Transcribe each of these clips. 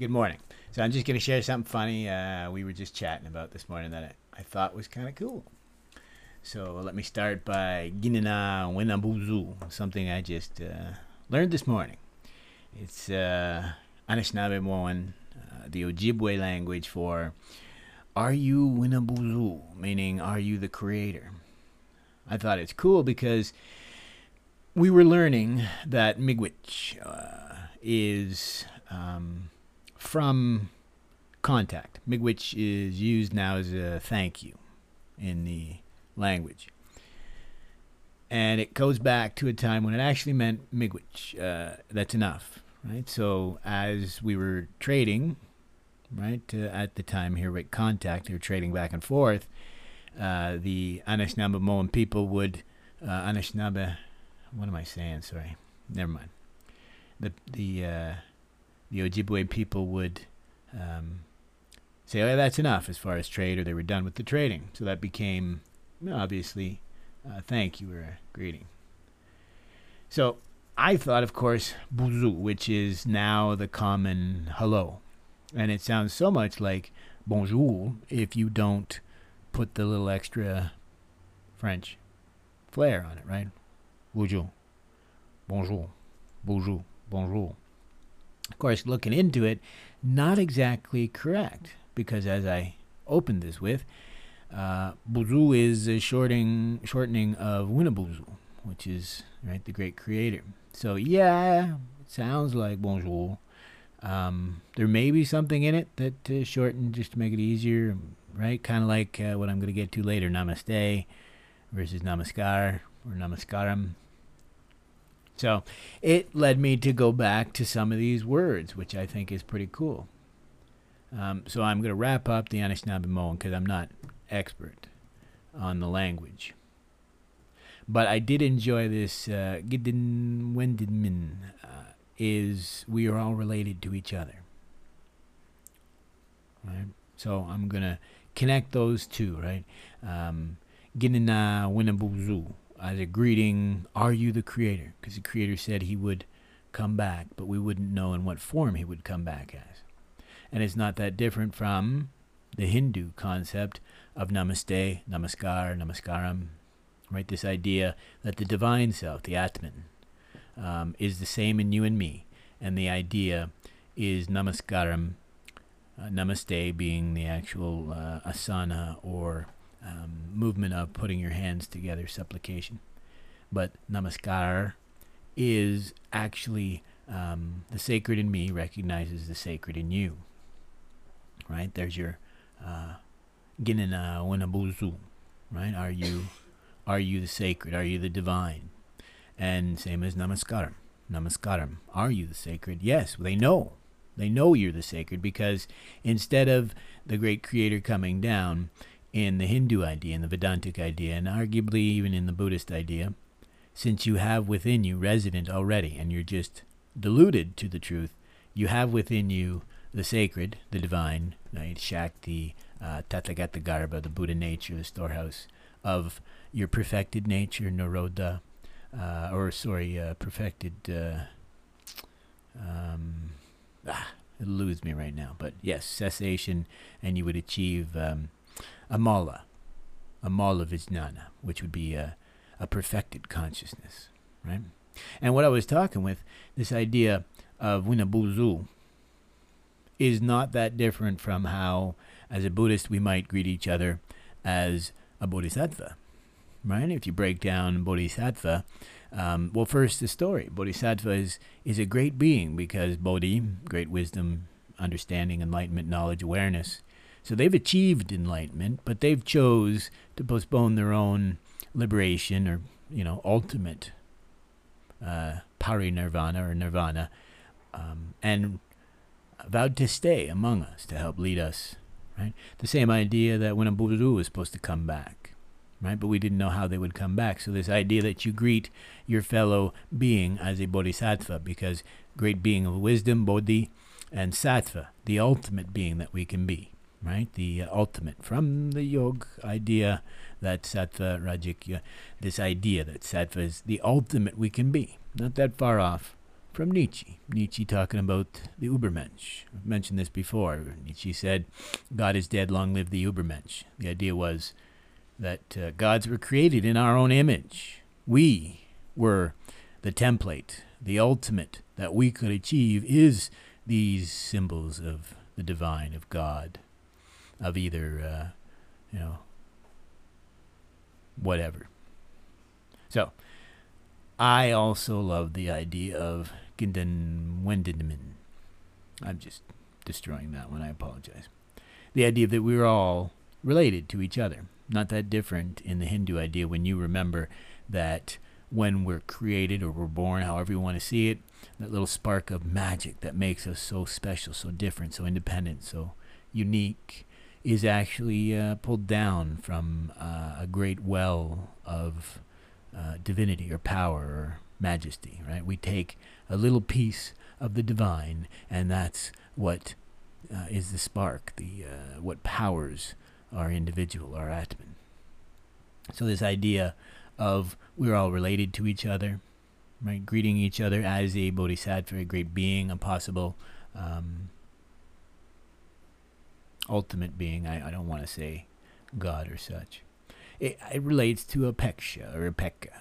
Good morning. So I'm just going to share something funny uh, we were just chatting about this morning that I, I thought was kind of cool. So let me start by Ginina Winabuzu, something I just uh, learned this morning. It's uh, Anishinaabe uh, the Ojibwe language for Are you Winabuzu? Meaning, Are you the creator? I thought it's cool because we were learning that Miigwech uh, is um, from contact, Miigwech is used now as a thank you in the language. And it goes back to a time when it actually meant Miigwech. Uh, that's enough, right? So as we were trading, right, uh, at the time here with contact, they were trading back and forth. Uh, the Anishinaabemowin people would, uh, Anishinaabe, what am I saying? Sorry, never mind. The the uh, the Ojibwe people would um, say, "Oh, that's enough as far as trade," or they were done with the trading. So that became obviously uh, thank you or a greeting. So I thought, of course, buzu, which is now the common hello, and it sounds so much like bonjour if you don't put the little extra French flair on it, right? Bonjour, bonjour, bonjour, bonjour. Of course, looking into it, not exactly correct because as I opened this with, uh, Buzu is a shorting, shortening of Winabuzu, which is right the great creator. So yeah, it sounds like bonjour. Um, there may be something in it that is shortened just to make it easier, right? Kind of like uh, what I'm going to get to later, namaste versus namaskar or namaskaram. So it led me to go back to some of these words, which I think is pretty cool. Um, so I'm going to wrap up the Anishinaabe because I'm not expert on the language. But I did enjoy this. Uh, Gidin Wendinmin uh, is we are all related to each other. Right? So I'm going to connect those two, right? Um, Ginina As a greeting, Are you the creator? Because the creator said he would come back, but we wouldn't know in what form he would come back as. And it's not that different from the Hindu concept of namaste, namaskar, namaskaram, right? This idea that the divine self, the Atman, um, is the same in you and me. And the idea is namaskaram, uh, namaste being the actual uh, asana or um, movement of putting your hands together, supplication. But namaskar is actually um, the sacred in me recognizes the sacred in you. Right? There's your uh, winabuzu. Right? Are you are you the sacred? Are you the divine? And same as namaskaram. Namaskaram. Are you the sacred? Yes, they know. They know you're the sacred because instead of the great creator coming down, in the Hindu idea, in the Vedantic idea, and arguably even in the Buddhist idea, since you have within you resident already and you're just deluded to the truth, you have within you the sacred, the divine, right? Shakti, uh, Tathagata Garbha, the Buddha nature, the storehouse of your perfected nature, Nirodha, uh, or sorry, uh, perfected. Uh, um, ah, it eludes me right now, but yes, cessation, and you would achieve um, amala, amala vijnana, which would be a, a perfected consciousness, right? And what I was talking with, this idea of winabuzu, is not that different from how, as a Buddhist, we might greet each other as a bodhisattva, right? If you break down bodhisattva, um, well, first the story. Bodhisattva is, is a great being because bodhi, great wisdom, understanding, enlightenment, knowledge, awareness, so they've achieved enlightenment, but they've chose to postpone their own liberation or, you know, ultimate uh, parinirvana or nirvana, um, and vowed to stay among us to help lead us. Right? The same idea that when a Buddha was supposed to come back, right? But we didn't know how they would come back. So this idea that you greet your fellow being as a bodhisattva, because great being of wisdom, bodhi, and sattva, the ultimate being that we can be right? The uh, ultimate from the yog idea that sattva rajik, this idea that sattva is the ultimate we can be. Not that far off from Nietzsche. Nietzsche talking about the Übermensch. I've mentioned this before. Nietzsche said, God is dead, long live the Übermensch. The idea was that uh, gods were created in our own image. We were the template, the ultimate that we could achieve is these symbols of the divine, of God, of either, uh, you know, whatever. So, I also love the idea of Gindan Wendidamin. I'm just destroying that one. I apologize. The idea that we're all related to each other. Not that different in the Hindu idea when you remember that when we're created or we're born, however you want to see it, that little spark of magic that makes us so special, so different, so independent, so unique is actually uh, pulled down from uh, a great well of uh, divinity or power or majesty, right? We take a little piece of the divine, and that's what uh, is the spark, the uh, what powers our individual, our Atman. So this idea of we're all related to each other, right? Greeting each other as a bodhisattva, a great being, a possible um, ultimate being. I, I don't want to say God or such. It, it relates to apeksha or apekka,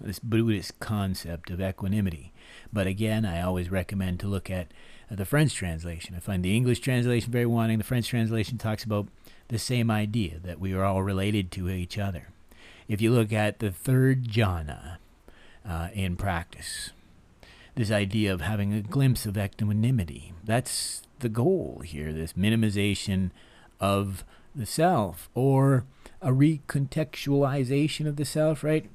this Buddhist concept of equanimity. But again, I always recommend to look at the French translation. I find the English translation very wanting. The French translation talks about the same idea that we are all related to each other. If you look at the third jhana uh, in practice, this idea of having a glimpse of equanimity, that's the goal here, this minimization of the self or a recontextualization of the self, right?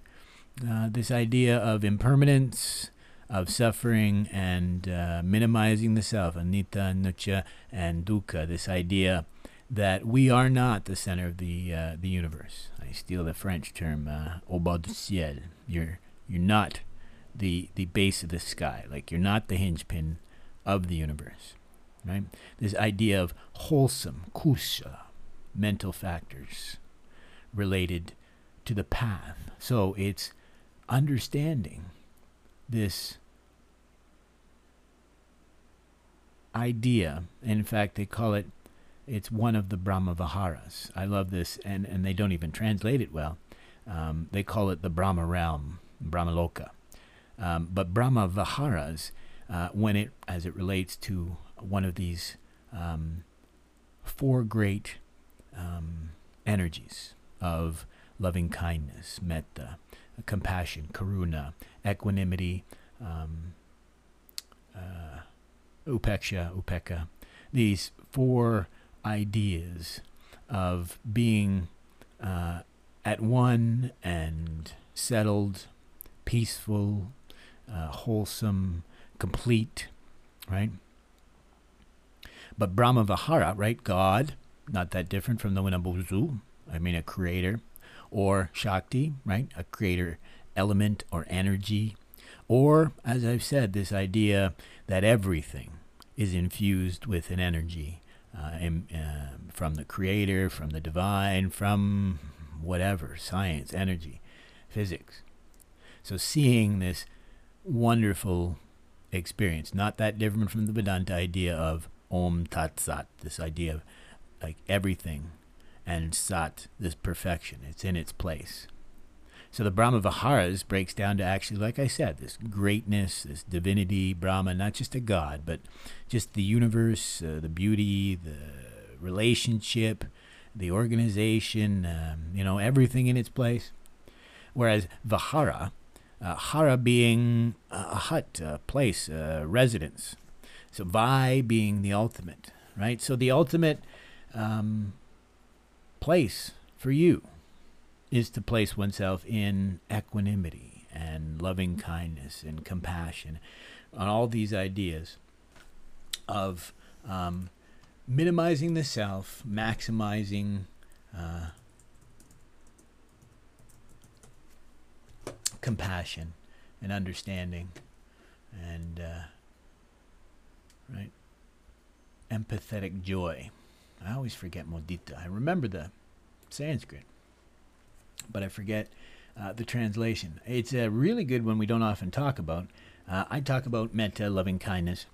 Uh, this idea of impermanence, of suffering, and uh, minimizing the self, anicca, anicca, and dukkha. This idea that we are not the center of the uh, the universe. I steal the French term uh, "au bas du ciel." You're you're not the the base of the sky. Like you're not the hinge pin of the universe. Right? This idea of wholesome kusha, mental factors related to the path. So it's understanding this idea. In fact, they call it it's one of the Brahma Viharas. I love this, and, and they don't even translate it well. Um, they call it the Brahma realm, Brahma Loka. Um, but Brahma Viharas, uh, when it as it relates to one of these um, four great um, energies of loving kindness, metta, compassion, karuna, equanimity, um, uh, upeksha, upeka. These four ideas of being uh, at one and settled, peaceful, uh, wholesome, complete, right? But Brahma Vihara, right? God, not that different from the Winnaboozoo, I mean a creator, or Shakti, right? A creator element or energy. Or, as I've said, this idea that everything is infused with an energy uh, in, uh, from the creator, from the divine, from whatever, science, energy, physics. So seeing this wonderful experience, not that different from the Vedanta idea of Om Tat Sat, this idea of like everything and Sat, this perfection. It's in its place. So the Brahma Viharas breaks down to actually, like I said, this greatness, this divinity, Brahma, not just a god, but just the universe, uh, the beauty, the relationship, the organization, um, you know, everything in its place. Whereas Vihara, uh, Hara being a hut, a place, a residence. So Vi being the ultimate, right? So the ultimate um, place for you is to place oneself in equanimity and loving kindness and compassion on all these ideas of um, minimizing the self, maximizing uh, compassion and understanding and uh, right empathetic joy. I always forget mudita. I remember the Sanskrit but I forget uh, the translation. It's a really good one we don't often talk about, Uh, I talk about metta, loving kindness,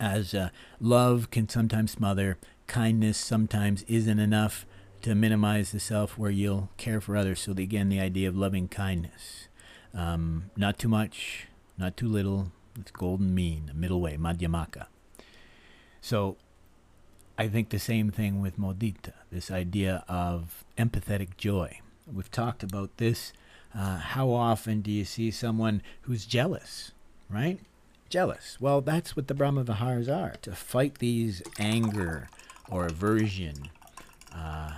as uh, love can sometimes smother, kindness sometimes isn't enough to minimize the self where you'll care for others. So, the, again, the idea of loving kindness. Um, not too much, not too little. It's golden mean, middle way, madhyamaka. So, I think the same thing with mudita, this idea of empathetic joy. We've talked about this. Uh, how often do you see someone who's jealous, right? Jealous. Well, that's what the Brahma Viharas are to fight these anger or aversion uh,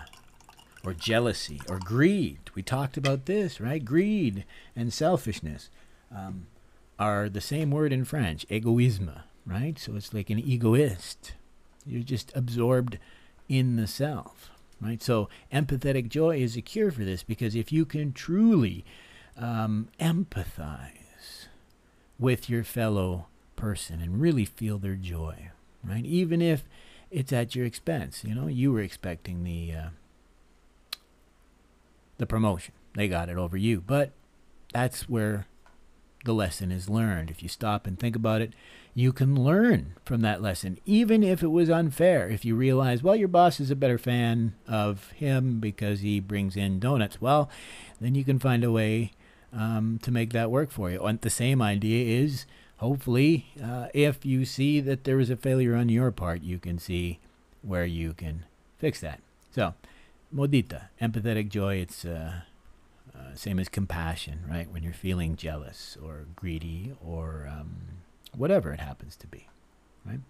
or jealousy or greed. We talked about this, right? Greed and selfishness um, are the same word in French, egoisme, right? So it's like an egoist. You're just absorbed in the self, right? So empathetic joy is a cure for this because if you can truly um, empathize with your fellow person and really feel their joy, right? Even if it's at your expense, you know, you were expecting the uh, the promotion. They got it over you. But that's where the lesson is learned. If you stop and think about it, you can learn from that lesson, even if it was unfair. If you realize, well, your boss is a better fan of him because he brings in donuts, well, then you can find a way um, to make that work for you. And the same idea is hopefully, uh, if you see that there is a failure on your part, you can see where you can fix that. So, mudita, empathetic joy, it's uh, same as compassion, right? When you're feeling jealous or greedy or um, whatever it happens to be, right?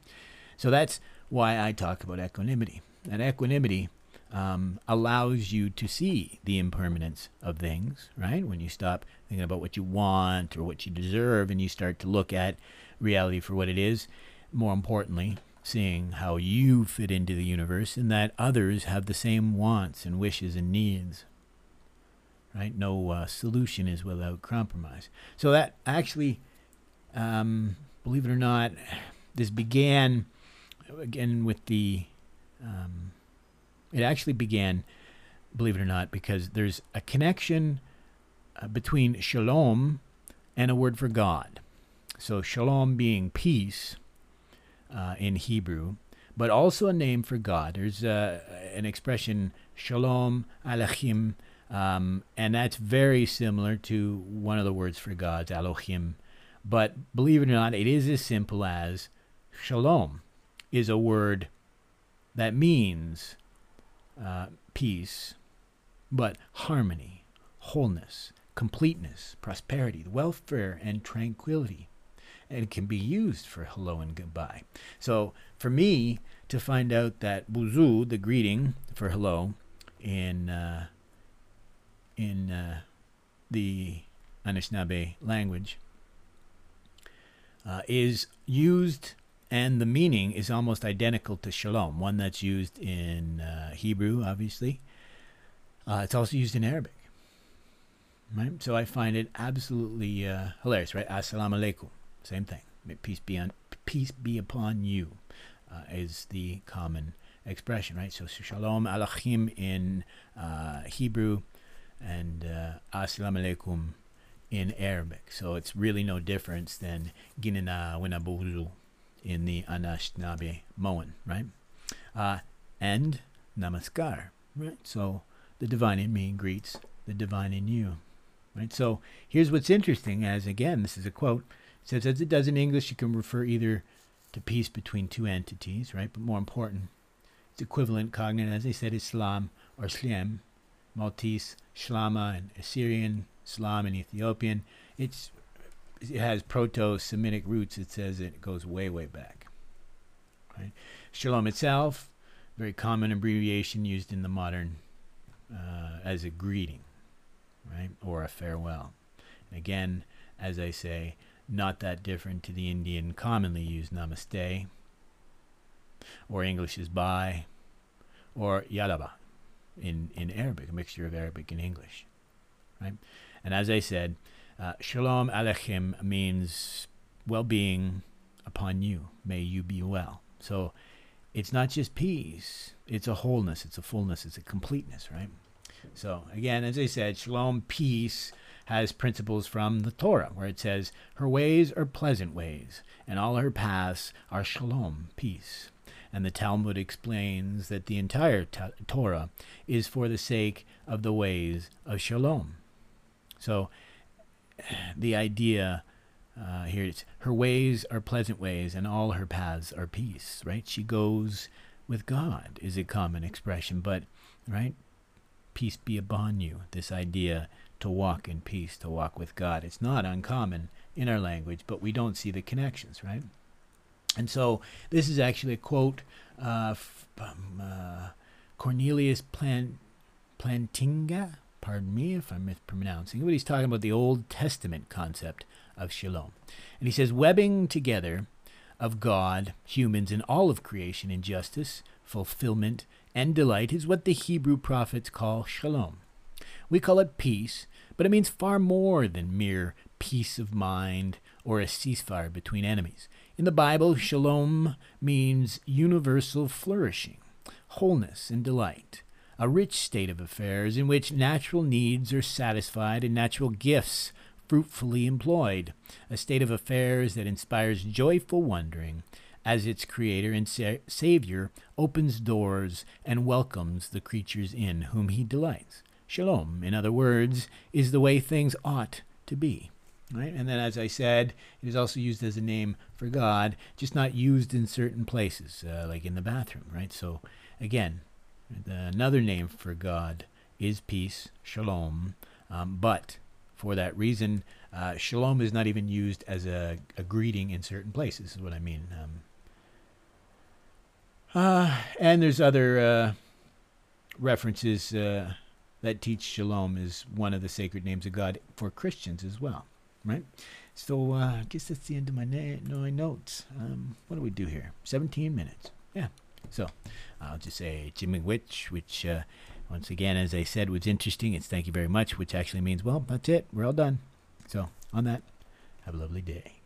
So that's why I talk about equanimity. And equanimity um, allows you to see the impermanence of things, right? When you stop thinking about what you want or what you deserve and you start to look at reality for what it is, more importantly, seeing how you fit into the universe and that others have the same wants and wishes and needs. Right? No uh, solution is without compromise. So that actually, um, believe it or not, this began again with the. Um, it actually began, believe it or not, because there's a connection uh, between shalom and a word for God. So shalom being peace uh, in Hebrew, but also a name for God. There's uh, an expression, Shalom Alechim, um, and that's very similar to one of the words for God's Elohim. But believe it or not, it is as simple as Shalom is a word that means uh, peace, but harmony, wholeness, completeness, prosperity, welfare, and tranquility and it can be used for hello and goodbye. So for me to find out that buzu, the greeting for hello, in uh, in uh, the Anishinaabe language, uh, is used and the meaning is almost identical to shalom, one that's used in uh, Hebrew, obviously. Uh, it's also used in Arabic. Right? So I find it absolutely uh, hilarious, right? Assalamu alaikum. Same thing. Peace be on peace be upon you uh, is the common expression, right? So shalom alachim in Hebrew and uh, assalamu alaikum in Arabic. So it's really no difference than ginina winabuzu in the Anishinaabe Moan, right? Uh, and namaskar, right? So the divine in me greets the divine in you, right? So here's what's interesting as again, this is a quote It says as it does in English, you can refer either to peace between two entities, right? But more important, it's equivalent cognate, as I said, Islam or Sliam, Maltese, Shlama, and Assyrian, Islam, and Ethiopian. It's it has proto-Semitic roots. It says it goes way, way back. Right? Shalom itself, very common abbreviation used in the modern uh, as a greeting, right, or a farewell. And again, as I say, not that different to the Indian commonly used namaste, or English is bye, or yalla bye in, in Arabic, a mixture of Arabic and English. Right? And as I said, uh, shalom aleichem means well being upon you. May you be well. So it's not just peace, it's a wholeness, it's a fullness, it's a completeness, right? So again, as I said, shalom, peace has principles from the Torah, where it says, Her ways are pleasant ways, and all her paths are shalom, peace. And the Talmud explains that the entire Torah is for the sake of the ways of shalom. So the idea uh, here her ways are pleasant ways, and all her paths are peace, right? She goes with God, is a common expression, but, right? Peace be upon you, this idea to walk in peace, to walk with God. It's not uncommon in our language, but we don't see the connections, right? And so this is actually a quote uh, from uh, Cornelius Plan- Plantinga. Pardon me if I'm mispronouncing, but he's talking about the Old Testament concept of shalom. And he says, webbing together of God, humans, and all of creation in justice, fulfillment, and delight is what the Hebrew prophets call shalom. We call it peace, but it means far more than mere peace of mind or a ceasefire between enemies. In the Bible, shalom means universal flourishing, wholeness, and delight, a rich state of affairs in which natural needs are satisfied and natural gifts fruitfully employed, a state of affairs that inspires joyful wondering as its creator and sa- savior opens doors and welcomes the creatures in whom he delights. Shalom, in other words, is the way things ought to be. Right? And then, as I said, it is also used as a name for God, just not used in certain places, uh, like in the bathroom, right? So, again, another name for God is peace, shalom, um, but for that reason, uh, shalom is not even used as a, a, greeting in certain places, is what I mean. Um, uh, and there's other uh, references uh, that teach shalom is one of the sacred names of God for Christians as well right? So uh, I guess that's the end of my, na- notes. Um, what do we do here? 17 minutes. Yeah. So I'll just say Chi Miigwech, which uh, once again, as I said, was interesting. It's thank you very much, which actually means, well, that's it. We're all done. So on that, have a lovely day.